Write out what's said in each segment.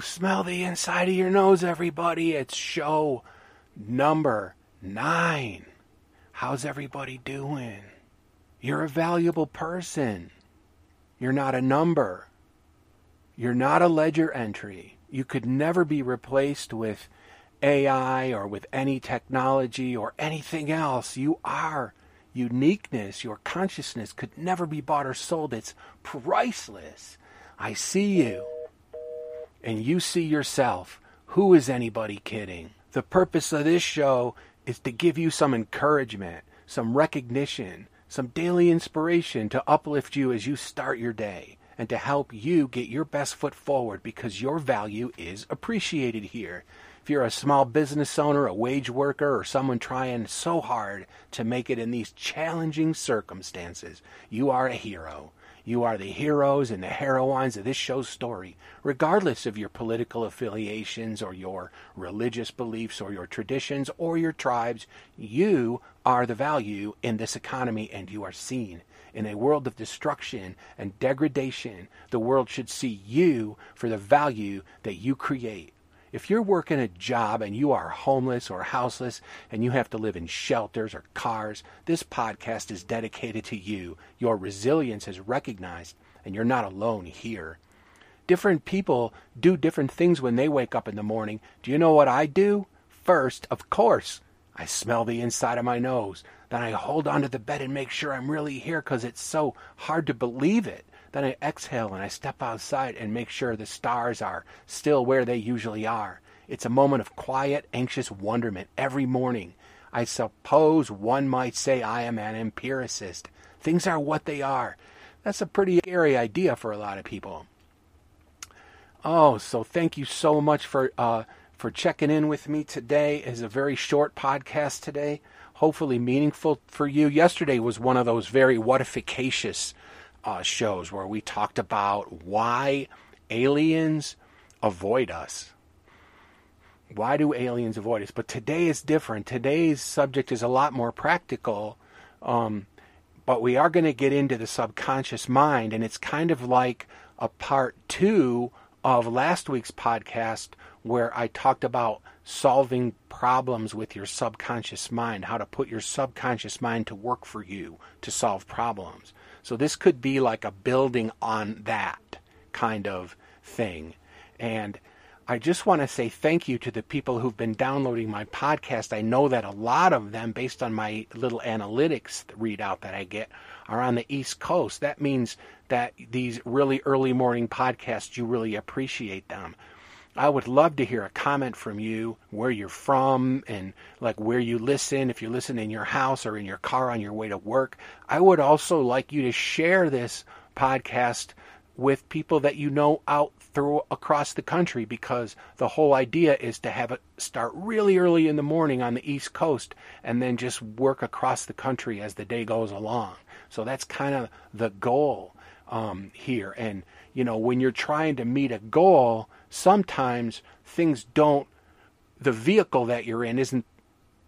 Smell the inside of your nose, everybody. It's show number nine. How's everybody doing? You're a valuable person. You're not a number. You're not a ledger entry. You could never be replaced with AI or with any technology or anything else. You are uniqueness. Your consciousness could never be bought or sold. It's priceless. I see you and you see yourself, who is anybody kidding? The purpose of this show is to give you some encouragement, some recognition, some daily inspiration to uplift you as you start your day and to help you get your best foot forward because your value is appreciated here. If you're a small business owner, a wage worker, or someone trying so hard to make it in these challenging circumstances, you are a hero. You are the heroes and the heroines of this show's story, regardless of your political affiliations or your religious beliefs or your traditions or your tribes. You are the value in this economy and you are seen. In a world of destruction and degradation, the world should see you for the value that you create. If you're working a job and you are homeless or houseless and you have to live in shelters or cars, this podcast is dedicated to you. Your resilience is recognized and you're not alone here. Different people do different things when they wake up in the morning. Do you know what I do? First, of course, I smell the inside of my nose. Then I hold onto the bed and make sure I'm really here because it's so hard to believe it. Then I exhale and I step outside and make sure the stars are still where they usually are. It's a moment of quiet, anxious wonderment every morning. I suppose one might say I am an empiricist. Things are what they are. That's a pretty scary idea for a lot of people. Oh, so thank you so much for uh, for checking in with me today. It's a very short podcast today, hopefully meaningful for you. Yesterday was one of those very whatificacious uh, shows where we talked about why aliens avoid us. Why do aliens avoid us? But today is different. Today's subject is a lot more practical. Um, but we are going to get into the subconscious mind, and it's kind of like a part two of last week's podcast where I talked about solving problems with your subconscious mind, how to put your subconscious mind to work for you to solve problems. So this could be like a building on that kind of thing. And I just want to say thank you to the people who've been downloading my podcast. I know that a lot of them, based on my little analytics readout that I get, are on the East Coast. That means that these really early morning podcasts, you really appreciate them. I would love to hear a comment from you, where you're from, and like where you listen, if you listen in your house or in your car on your way to work. I would also like you to share this podcast with people that you know out through across the country because the whole idea is to have it start really early in the morning on the East Coast and then just work across the country as the day goes along. So that's kind of the goal um, here. And, you know, when you're trying to meet a goal, sometimes things don't the vehicle that you're in isn't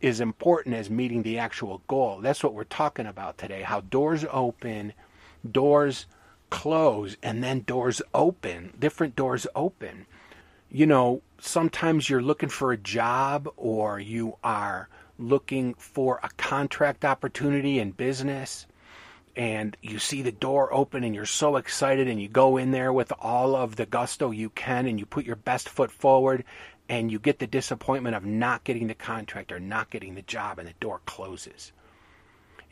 as important as meeting the actual goal. That's what we're talking about today. How doors open, doors close, and then doors open, different doors open. You know, sometimes you're looking for a job or you are looking for a contract opportunity in business and you see the door open and you're so excited and you go in there with all of the gusto you can and you put your best foot forward and you get the disappointment of not getting the contract or not getting the job and the door closes.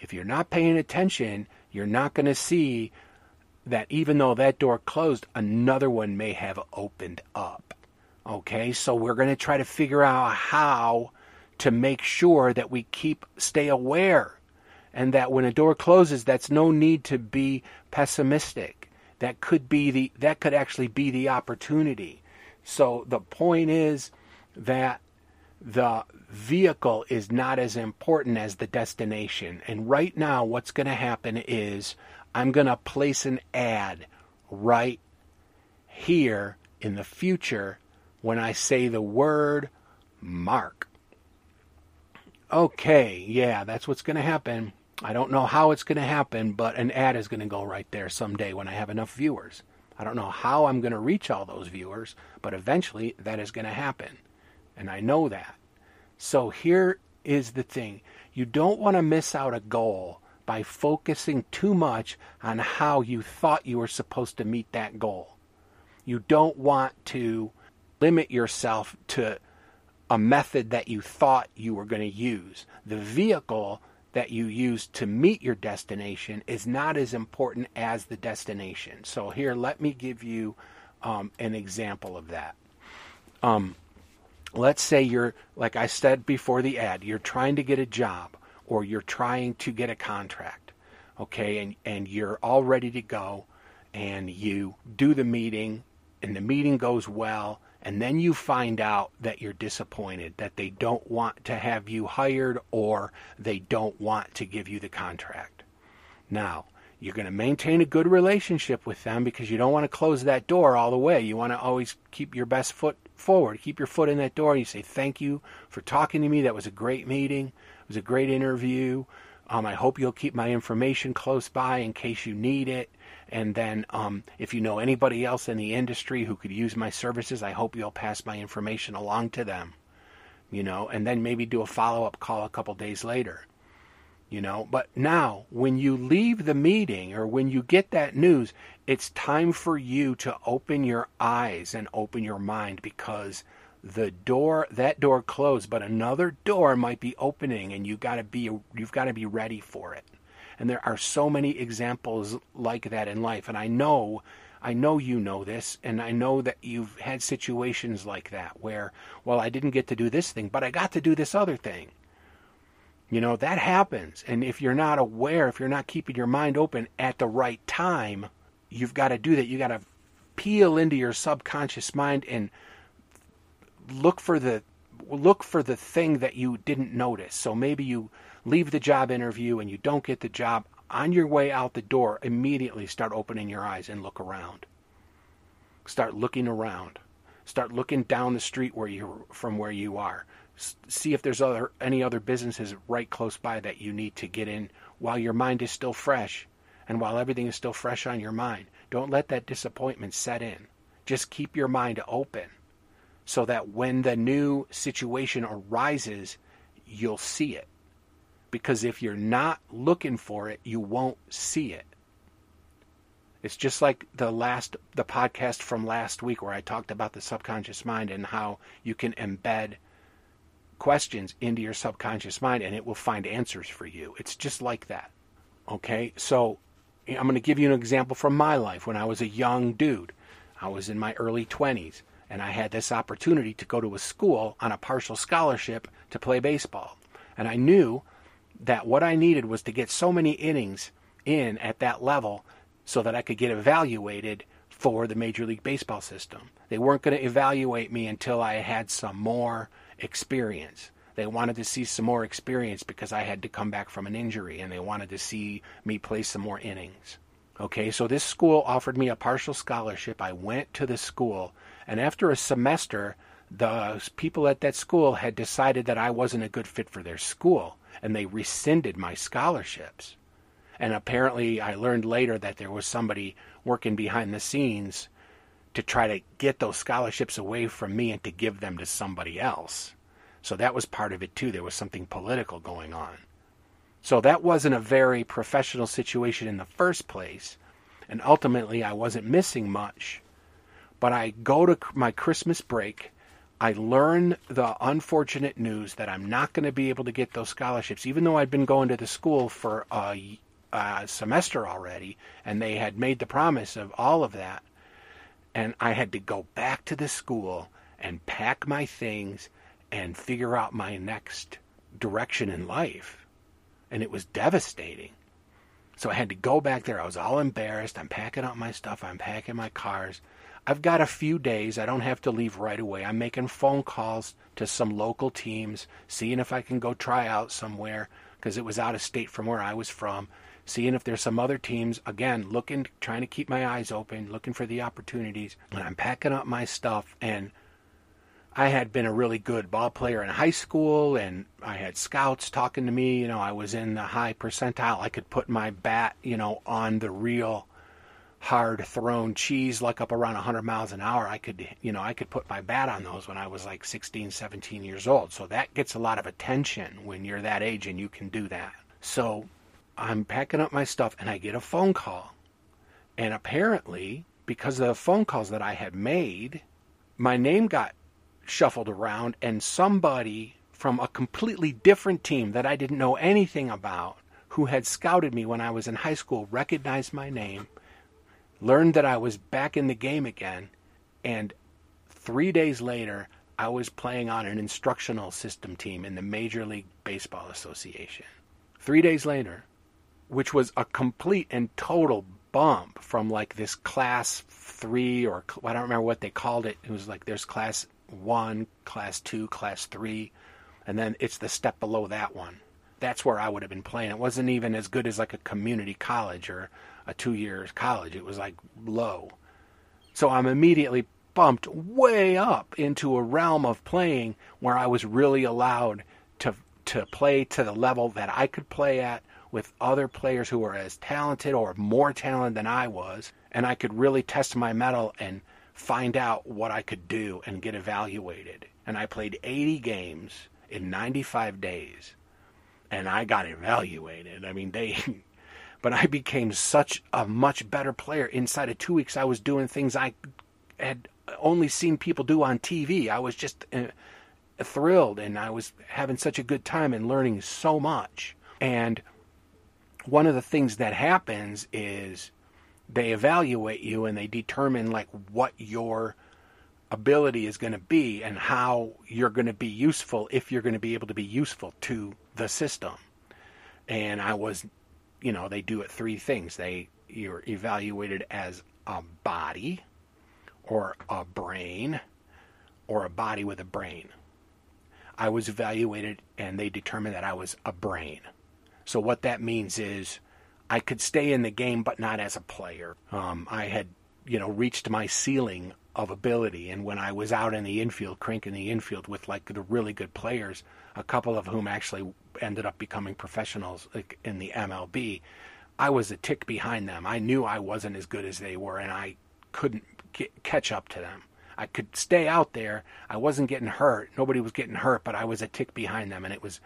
If you're not paying attention, you're not going to see that even though that door closed, another one may have opened up. Okay, so we're going to try to figure out how to make sure that we keep stay aware and that when a door closes, that's no need to be pessimistic. That could be the that could actually be the opportunity. So the point is that the vehicle is not as important as the destination. And right now, what's going to happen is I'm going to place an ad right here in the future when I say the word mark. Okay, yeah, that's what's going to happen. I don't know how it's going to happen, but an ad is going to go right there someday when I have enough viewers. I don't know how I'm going to reach all those viewers, but eventually that is going to happen. And I know that. So here is the thing you don't want to miss out a goal by focusing too much on how you thought you were supposed to meet that goal. You don't want to limit yourself to a method that you thought you were going to use. The vehicle that you use to meet your destination is not as important as the destination. So, here, let me give you um, an example of that. Um, let's say you're, like I said before the ad, you're trying to get a job or you're trying to get a contract, okay, and, and you're all ready to go, and you do the meeting, and the meeting goes well, and then you find out that you're disappointed, that they don't want to have you hired or they don't want to give you the contract. Now, you're going to maintain a good relationship with them because you don't want to close that door all the way. You want to always keep your best foot forward, keep your foot in that door, and you say, Thank you for talking to me. That was a great meeting. It was a great interview. Um, I hope you'll keep my information close by in case you need it. And then, um, if you know anybody else in the industry who could use my services, I hope you'll pass my information along to them. You know, and then maybe do a follow up call a couple days later. You know, but now when you leave the meeting or when you get that news, it's time for you to open your eyes and open your mind because the door that door closed but another door might be opening and you got to be you've got to be ready for it and there are so many examples like that in life. And i know i know you know this. And i know that you've had situations like that where well i didn't get to do this thing but i got to do this other thing. You know that happens. And if you're not aware if you're not keeping your mind open at the right time you've got to do that. You got to peel into your subconscious mind and look for the look for the thing that you didn't notice. So maybe you leave the job interview and you don't get the job. On your way out the door, immediately start opening your eyes and look around. Start looking around. Start looking down the street where you from where you are. See if there's other any other businesses right close by that you need to get in while your mind is still fresh and while everything is still fresh on your mind. Don't let that disappointment set in. Just keep your mind open so that when the new situation arises, you'll see it. Because if you're not looking for it, you won't see it. It's just like the last the podcast from last week where I talked about the subconscious mind and how you can embed questions into your subconscious mind and it will find answers for you. It's just like that. Okay? So I'm going to give you an example from my life when I was a young dude. I was in my early 20s and I had this opportunity to go to a school on a partial scholarship to play baseball. And I knew that what I needed was to get so many innings in at that level so that I could get evaluated for the Major League Baseball system. They weren't going to evaluate me until I had some more experience. They wanted to see some more experience because I had to come back from an injury and they wanted to see me play some more innings. Okay, so this school offered me a partial scholarship. I went to the school and after a semester, the people at that school had decided that I wasn't a good fit for their school, and they rescinded my scholarships. And apparently, I learned later that there was somebody working behind the scenes to try to get those scholarships away from me and to give them to somebody else. So that was part of it too. There was something political going on. So that wasn't a very professional situation in the first place. And ultimately, I wasn't missing much but I go to my Christmas break. I learn the unfortunate news that I'm not going to be able to get those scholarships, even though I'd been going to the school for a, a semester already, and they had made the promise of all of that. And I had to go back to the school and pack my things and figure out my next direction in life. And it was devastating. So I had to go back there. I was all embarrassed. I'm packing up my stuff. I'm packing my cars. I've got a few days. I don't have to leave right away. I'm making phone calls to some local teams, seeing if I can go try out somewhere because it was out of state from where I was from. Seeing if there's some other teams. Again, looking, trying to keep my eyes open, looking for the opportunities. And I'm packing up my stuff. And I had been a really good ball player in high school, and I had scouts talking to me. You know, I was in the high percentile. I could put my bat, you know, on the real hard thrown cheese like up around 100 miles an hour i could you know i could put my bat on those when i was like 16 17 years old. So that gets a lot of attention when you're that age and you can do that. So i'm packing up my stuff and i get a phone call. And apparently because of the phone calls that i had made my name got shuffled around and somebody from a completely different team that i didn't know anything about who had scouted me when i was in high school recognized my name learned that I was back in the game again, and three days later, I was playing on an instructional system team in the Major League Baseball Association. Three days later, which was a complete and total bump from like this class three or I don't remember what they called it. It was like there's class one, class two, class three, and then it's the step below that one. That's where I would have been playing. It wasn't even as good as like a community college or a two years college. It was like low. So I'm immediately bumped way up into a realm of playing where I was really allowed to to play to the level that I could play at with other players who were as talented or more talented than I was, and I could really test my mettle and find out what I could do and get evaluated. And I played 80 games in 95 days, and I got evaluated. I mean, they but I became such a much better player. Inside of two weeks, I was doing things I had only seen people do on TV. I was just uh, thrilled and I was having such a good time and learning so much. And one of the things that happens is they evaluate you and they determine like what your ability is going to be and how you're going to be useful if you're going to be able to be useful to the system. And I was you know, they do it three things. They you're evaluated as a body or a brain or a body with a brain. I was evaluated and they determined that I was a brain. So what that means is I could stay in the game but not as a player. Um, I had, you know, reached my ceiling of ability and when I was out in the infield, cranking the infield with like the really good players, a couple of whom actually ended up becoming professionals in the MLB, I was a tick behind them. I knew I wasn't as good as they were, and I couldn't get, catch up to them. I could stay out there. I wasn't getting hurt. Nobody was getting hurt, but I was a tick behind them, and it was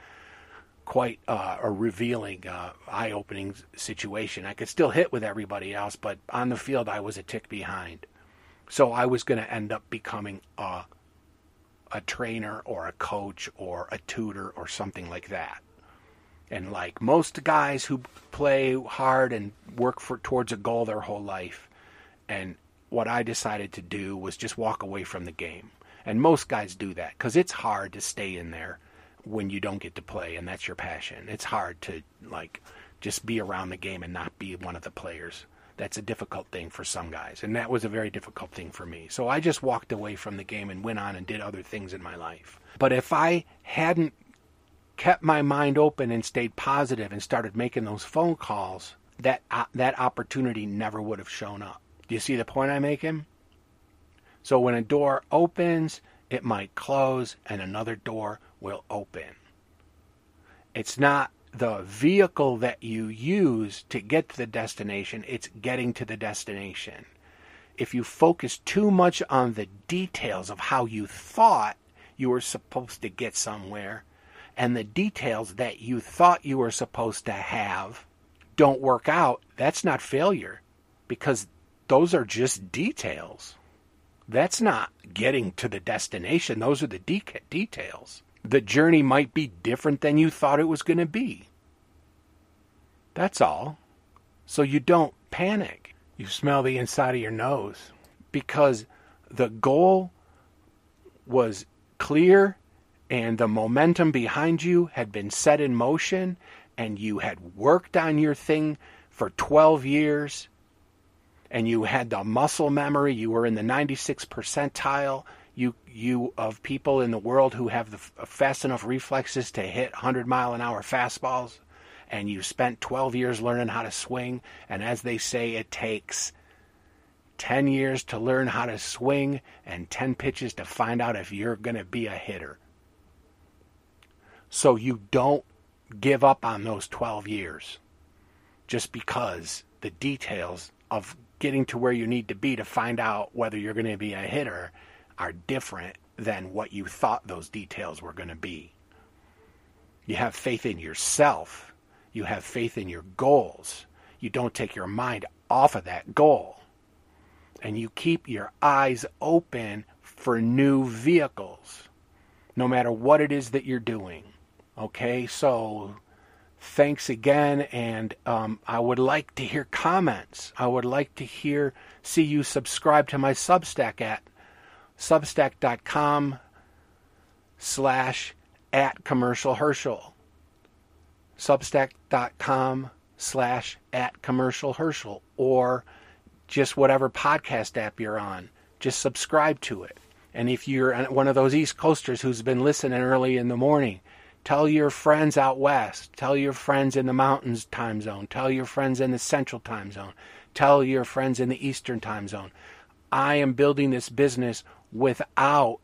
quite uh, a revealing, uh, eye-opening situation. I could still hit with everybody else, but on the field, I was a tick behind. So I was going to end up becoming a a trainer or a coach or a tutor or something like that. And like most guys who play hard and work for towards a goal their whole life, and what I decided to do was just walk away from the game. And most guys do that because it's hard to stay in there when you don't get to play and that's your passion. It's hard to like just be around the game and not be one of the players that's a difficult thing for some guys. And that was a very difficult thing for me. So I just walked away from the game and went on and did other things in my life. But if I hadn't kept my mind open and stayed positive and started making those phone calls, that uh, that opportunity never would have shown up. Do you see the point I'm making? So when a door opens, it might close and another door will open. It's not the vehicle that you use to get to the destination, it's getting to the destination. If you focus too much on the details of how you thought you were supposed to get somewhere, and the details that you thought you were supposed to have don't work out, that's not failure because those are just details. That's not getting to the destination, those are the de- details the journey might be different than you thought it was going to be. That's all. So you don't panic. You smell the inside of your nose because the goal was clear and the momentum behind you had been set in motion and you had worked on your thing for 12 years and you had the muscle memory you were in the 96th percentile you you of people in the world who have the uh, fast enough reflexes to hit 100 mile an hour fastballs and you spent 12 years learning how to swing and as they say it takes 10 years to learn how to swing and 10 pitches to find out if you're going to be a hitter. So you don't give up on those 12 years just because the details of getting to where you need to be to find out whether you're going to be a hitter are different than what you thought those details were going to be. You have faith in yourself. You have faith in your goals. You don't take your mind off of that goal. And you keep your eyes open for new vehicles, no matter what it is that you're doing. Okay, so thanks again, and um, I would like to hear comments. I would like to hear, see you subscribe to my Substack at substack.com slash at commercial Herschel. Substack.com slash at commercial Herschel or just whatever podcast app you're on. Just subscribe to it. And if you're one of those East Coasters who's been listening early in the morning, tell your friends out west, tell your friends in the mountains time zone, tell your friends in the central time zone, tell your friends in the eastern time zone. I am building this business without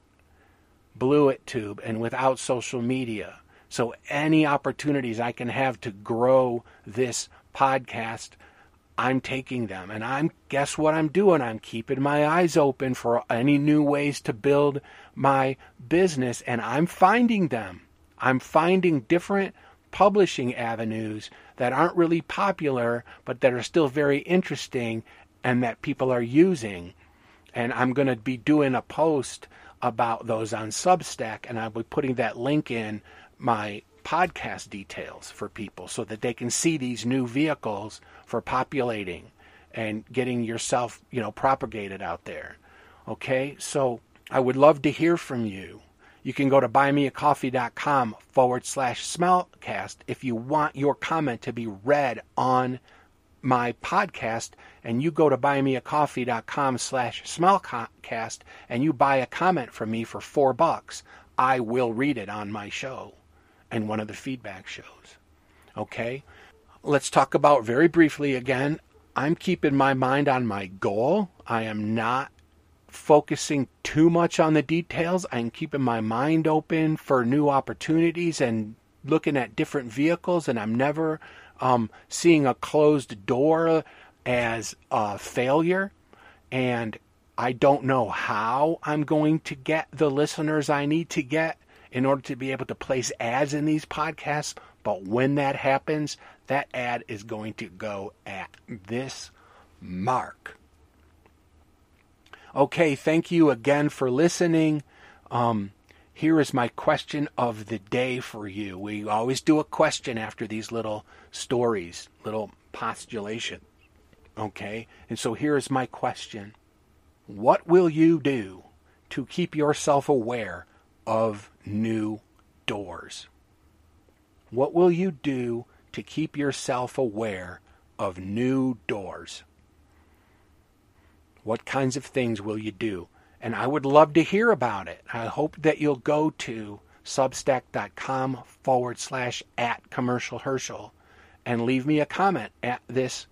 Blewett Tube and without social media. So any opportunities I can have to grow this podcast, I'm taking them. And I'm guess what I'm doing? I'm keeping my eyes open for any new ways to build my business and I'm finding them. I'm finding different publishing avenues that aren't really popular but that are still very interesting and that people are using. And I'm going to be doing a post about those on Substack and I'll be putting that link in my podcast details for people so that they can see these new vehicles for populating and getting yourself, you know, propagated out there. Okay? So I would love to hear from you. You can go to buymeacoffee.com forward slash smellcast if you want your comment to be read on my podcast and you go to buymeacoffee.com slash smellcast and you buy a comment from me for four bucks, I will read it on my show and one of the feedback shows. Okay? Let's talk about very briefly again. I'm keeping my mind on my goal. I am not focusing too much on the details. I'm keeping my mind open for new opportunities and looking at different vehicles, and I'm never um, seeing a closed door as a failure. And I don't know how I'm going to get the listeners I need to get in order to be able to place ads in these podcasts. But when that happens, that ad is going to go at this mark. Okay, thank you again for listening. Um, here is my question of the day for you. We always do a question after these little stories, little postulation. Okay, and so here is my question What will you do to keep yourself aware of new doors. What will you do to keep yourself aware of new doors? What kinds of things will you do? And I would love to hear about it. I hope that you'll go to substack.com forward slash at commercial Herschel and leave me a comment at this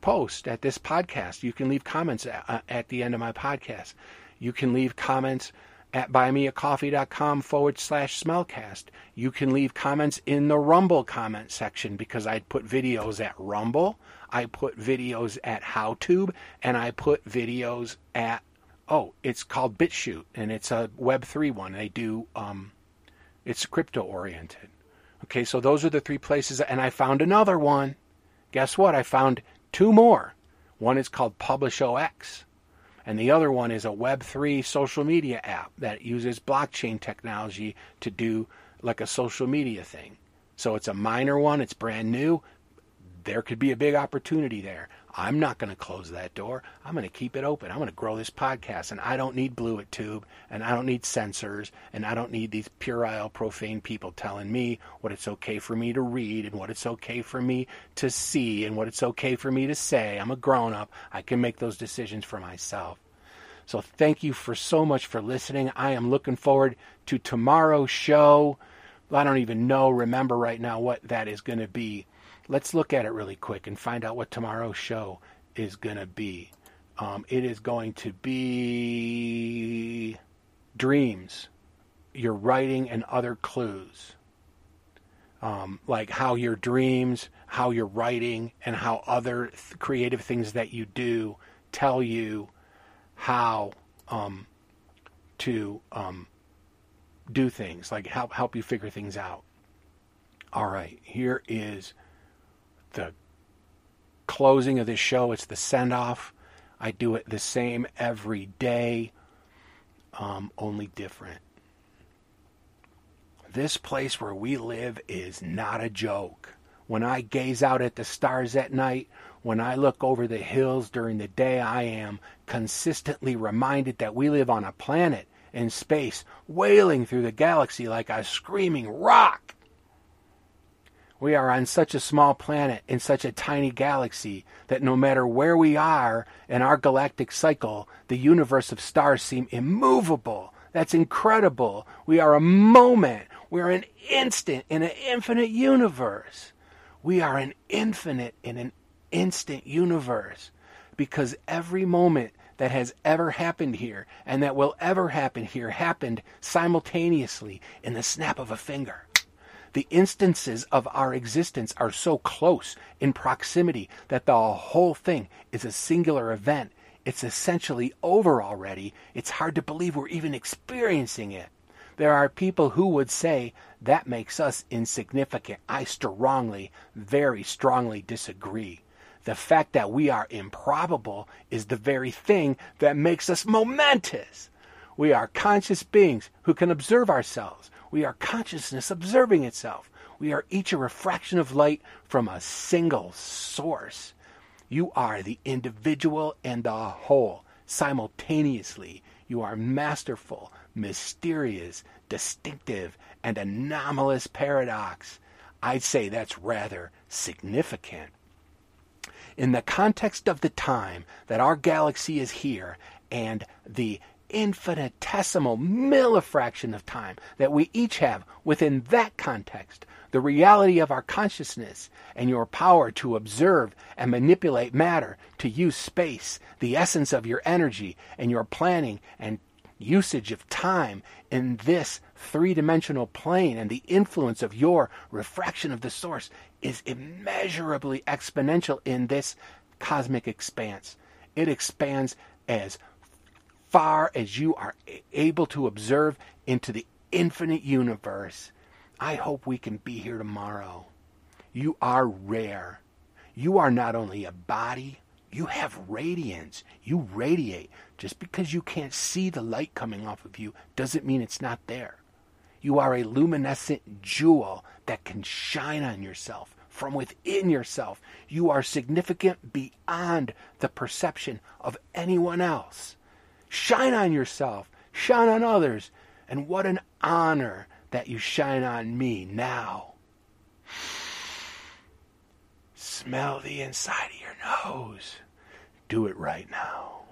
post, at this podcast. You can leave comments at, at the end of my podcast. You can leave comments at buymeacoffee.com forward slash smellcast. You can leave comments in the Rumble comment section because I put videos at Rumble, I put videos at HowTube, and I put videos at oh, it's called BitChute and it's a Web3 one. They do um, it's crypto oriented. Okay, so those are the three places, and I found another one. Guess what? I found two more. One is called Publish0x and the other one is a Web3 social media app that uses blockchain technology to do like a social media thing. So it's a minor one, it's brand new. There could be a big opportunity there. I'm not going to close that door. I'm going to keep it open. I'm going to grow this podcast. And I don't need Blewett Tube, and I don't need censors, and I don't need these puerile, profane people telling me what it's okay for me to read and what it's okay for me to see and what it's okay for me to say. I'm a grown up. I can make those decisions for myself. So thank you for so much for listening. I am looking forward to tomorrow's show. I don't even know, remember right now what that is going to be let's look at it really quick and find out what tomorrow's show is going to be. Um, it is going to be dreams, your writing, and other clues. Um, like how your dreams, how your writing, and how other th- creative things that you do tell you how um, to um, do things, like help help you figure things out. All right, here is the closing of this show. It's the send off. I do it the same every day, um, only different. This place where we live is not a joke. When I gaze out at the stars at night, when I look over the hills during the day, I am consistently reminded that we live on a planet in space, wailing through the galaxy like a screaming rock. We are on such a small planet in such a tiny galaxy that no matter where we are in our galactic cycle, the universe of stars seem immovable. That's incredible. We are a moment. We are an instant in an infinite universe. We are an infinite in an instant universe because every moment that has ever happened here and that will ever happen here happened simultaneously in the snap of a finger. The instances of our existence are so close in proximity that the whole thing is a singular event. It's essentially over already. It's hard to believe we're even experiencing it. There are people who would say that makes us insignificant. I strongly, very strongly disagree. The fact that we are improbable is the very thing that makes us momentous. We are conscious beings who can observe ourselves. We are consciousness observing itself. We are each a refraction of light from a single source. You are the individual and the whole simultaneously. You are masterful, mysterious, distinctive, and anomalous paradox. I'd say that's rather significant. In the context of the time that our galaxy is here and the infinitesimal millifraction of time that we each have within that context, the reality of our consciousness and your power to observe and manipulate matter, to use space, the essence of your energy and your planning and usage of time in this three dimensional plane and the influence of your refraction of the source is immeasurably exponential in this cosmic expanse. It expands as far as you are able to observe into the infinite universe. I hope we can be here tomorrow. You are rare. You are not only a body, you have radiance. You radiate. Just because you can't see the light coming off of you doesn't mean it's not there. You are a luminescent jewel that can shine on yourself from within yourself. You are significant beyond the perception of anyone else. Shine on yourself, shine on others, and what an honor that you shine on me now. Smell the inside of your nose. Do it right now.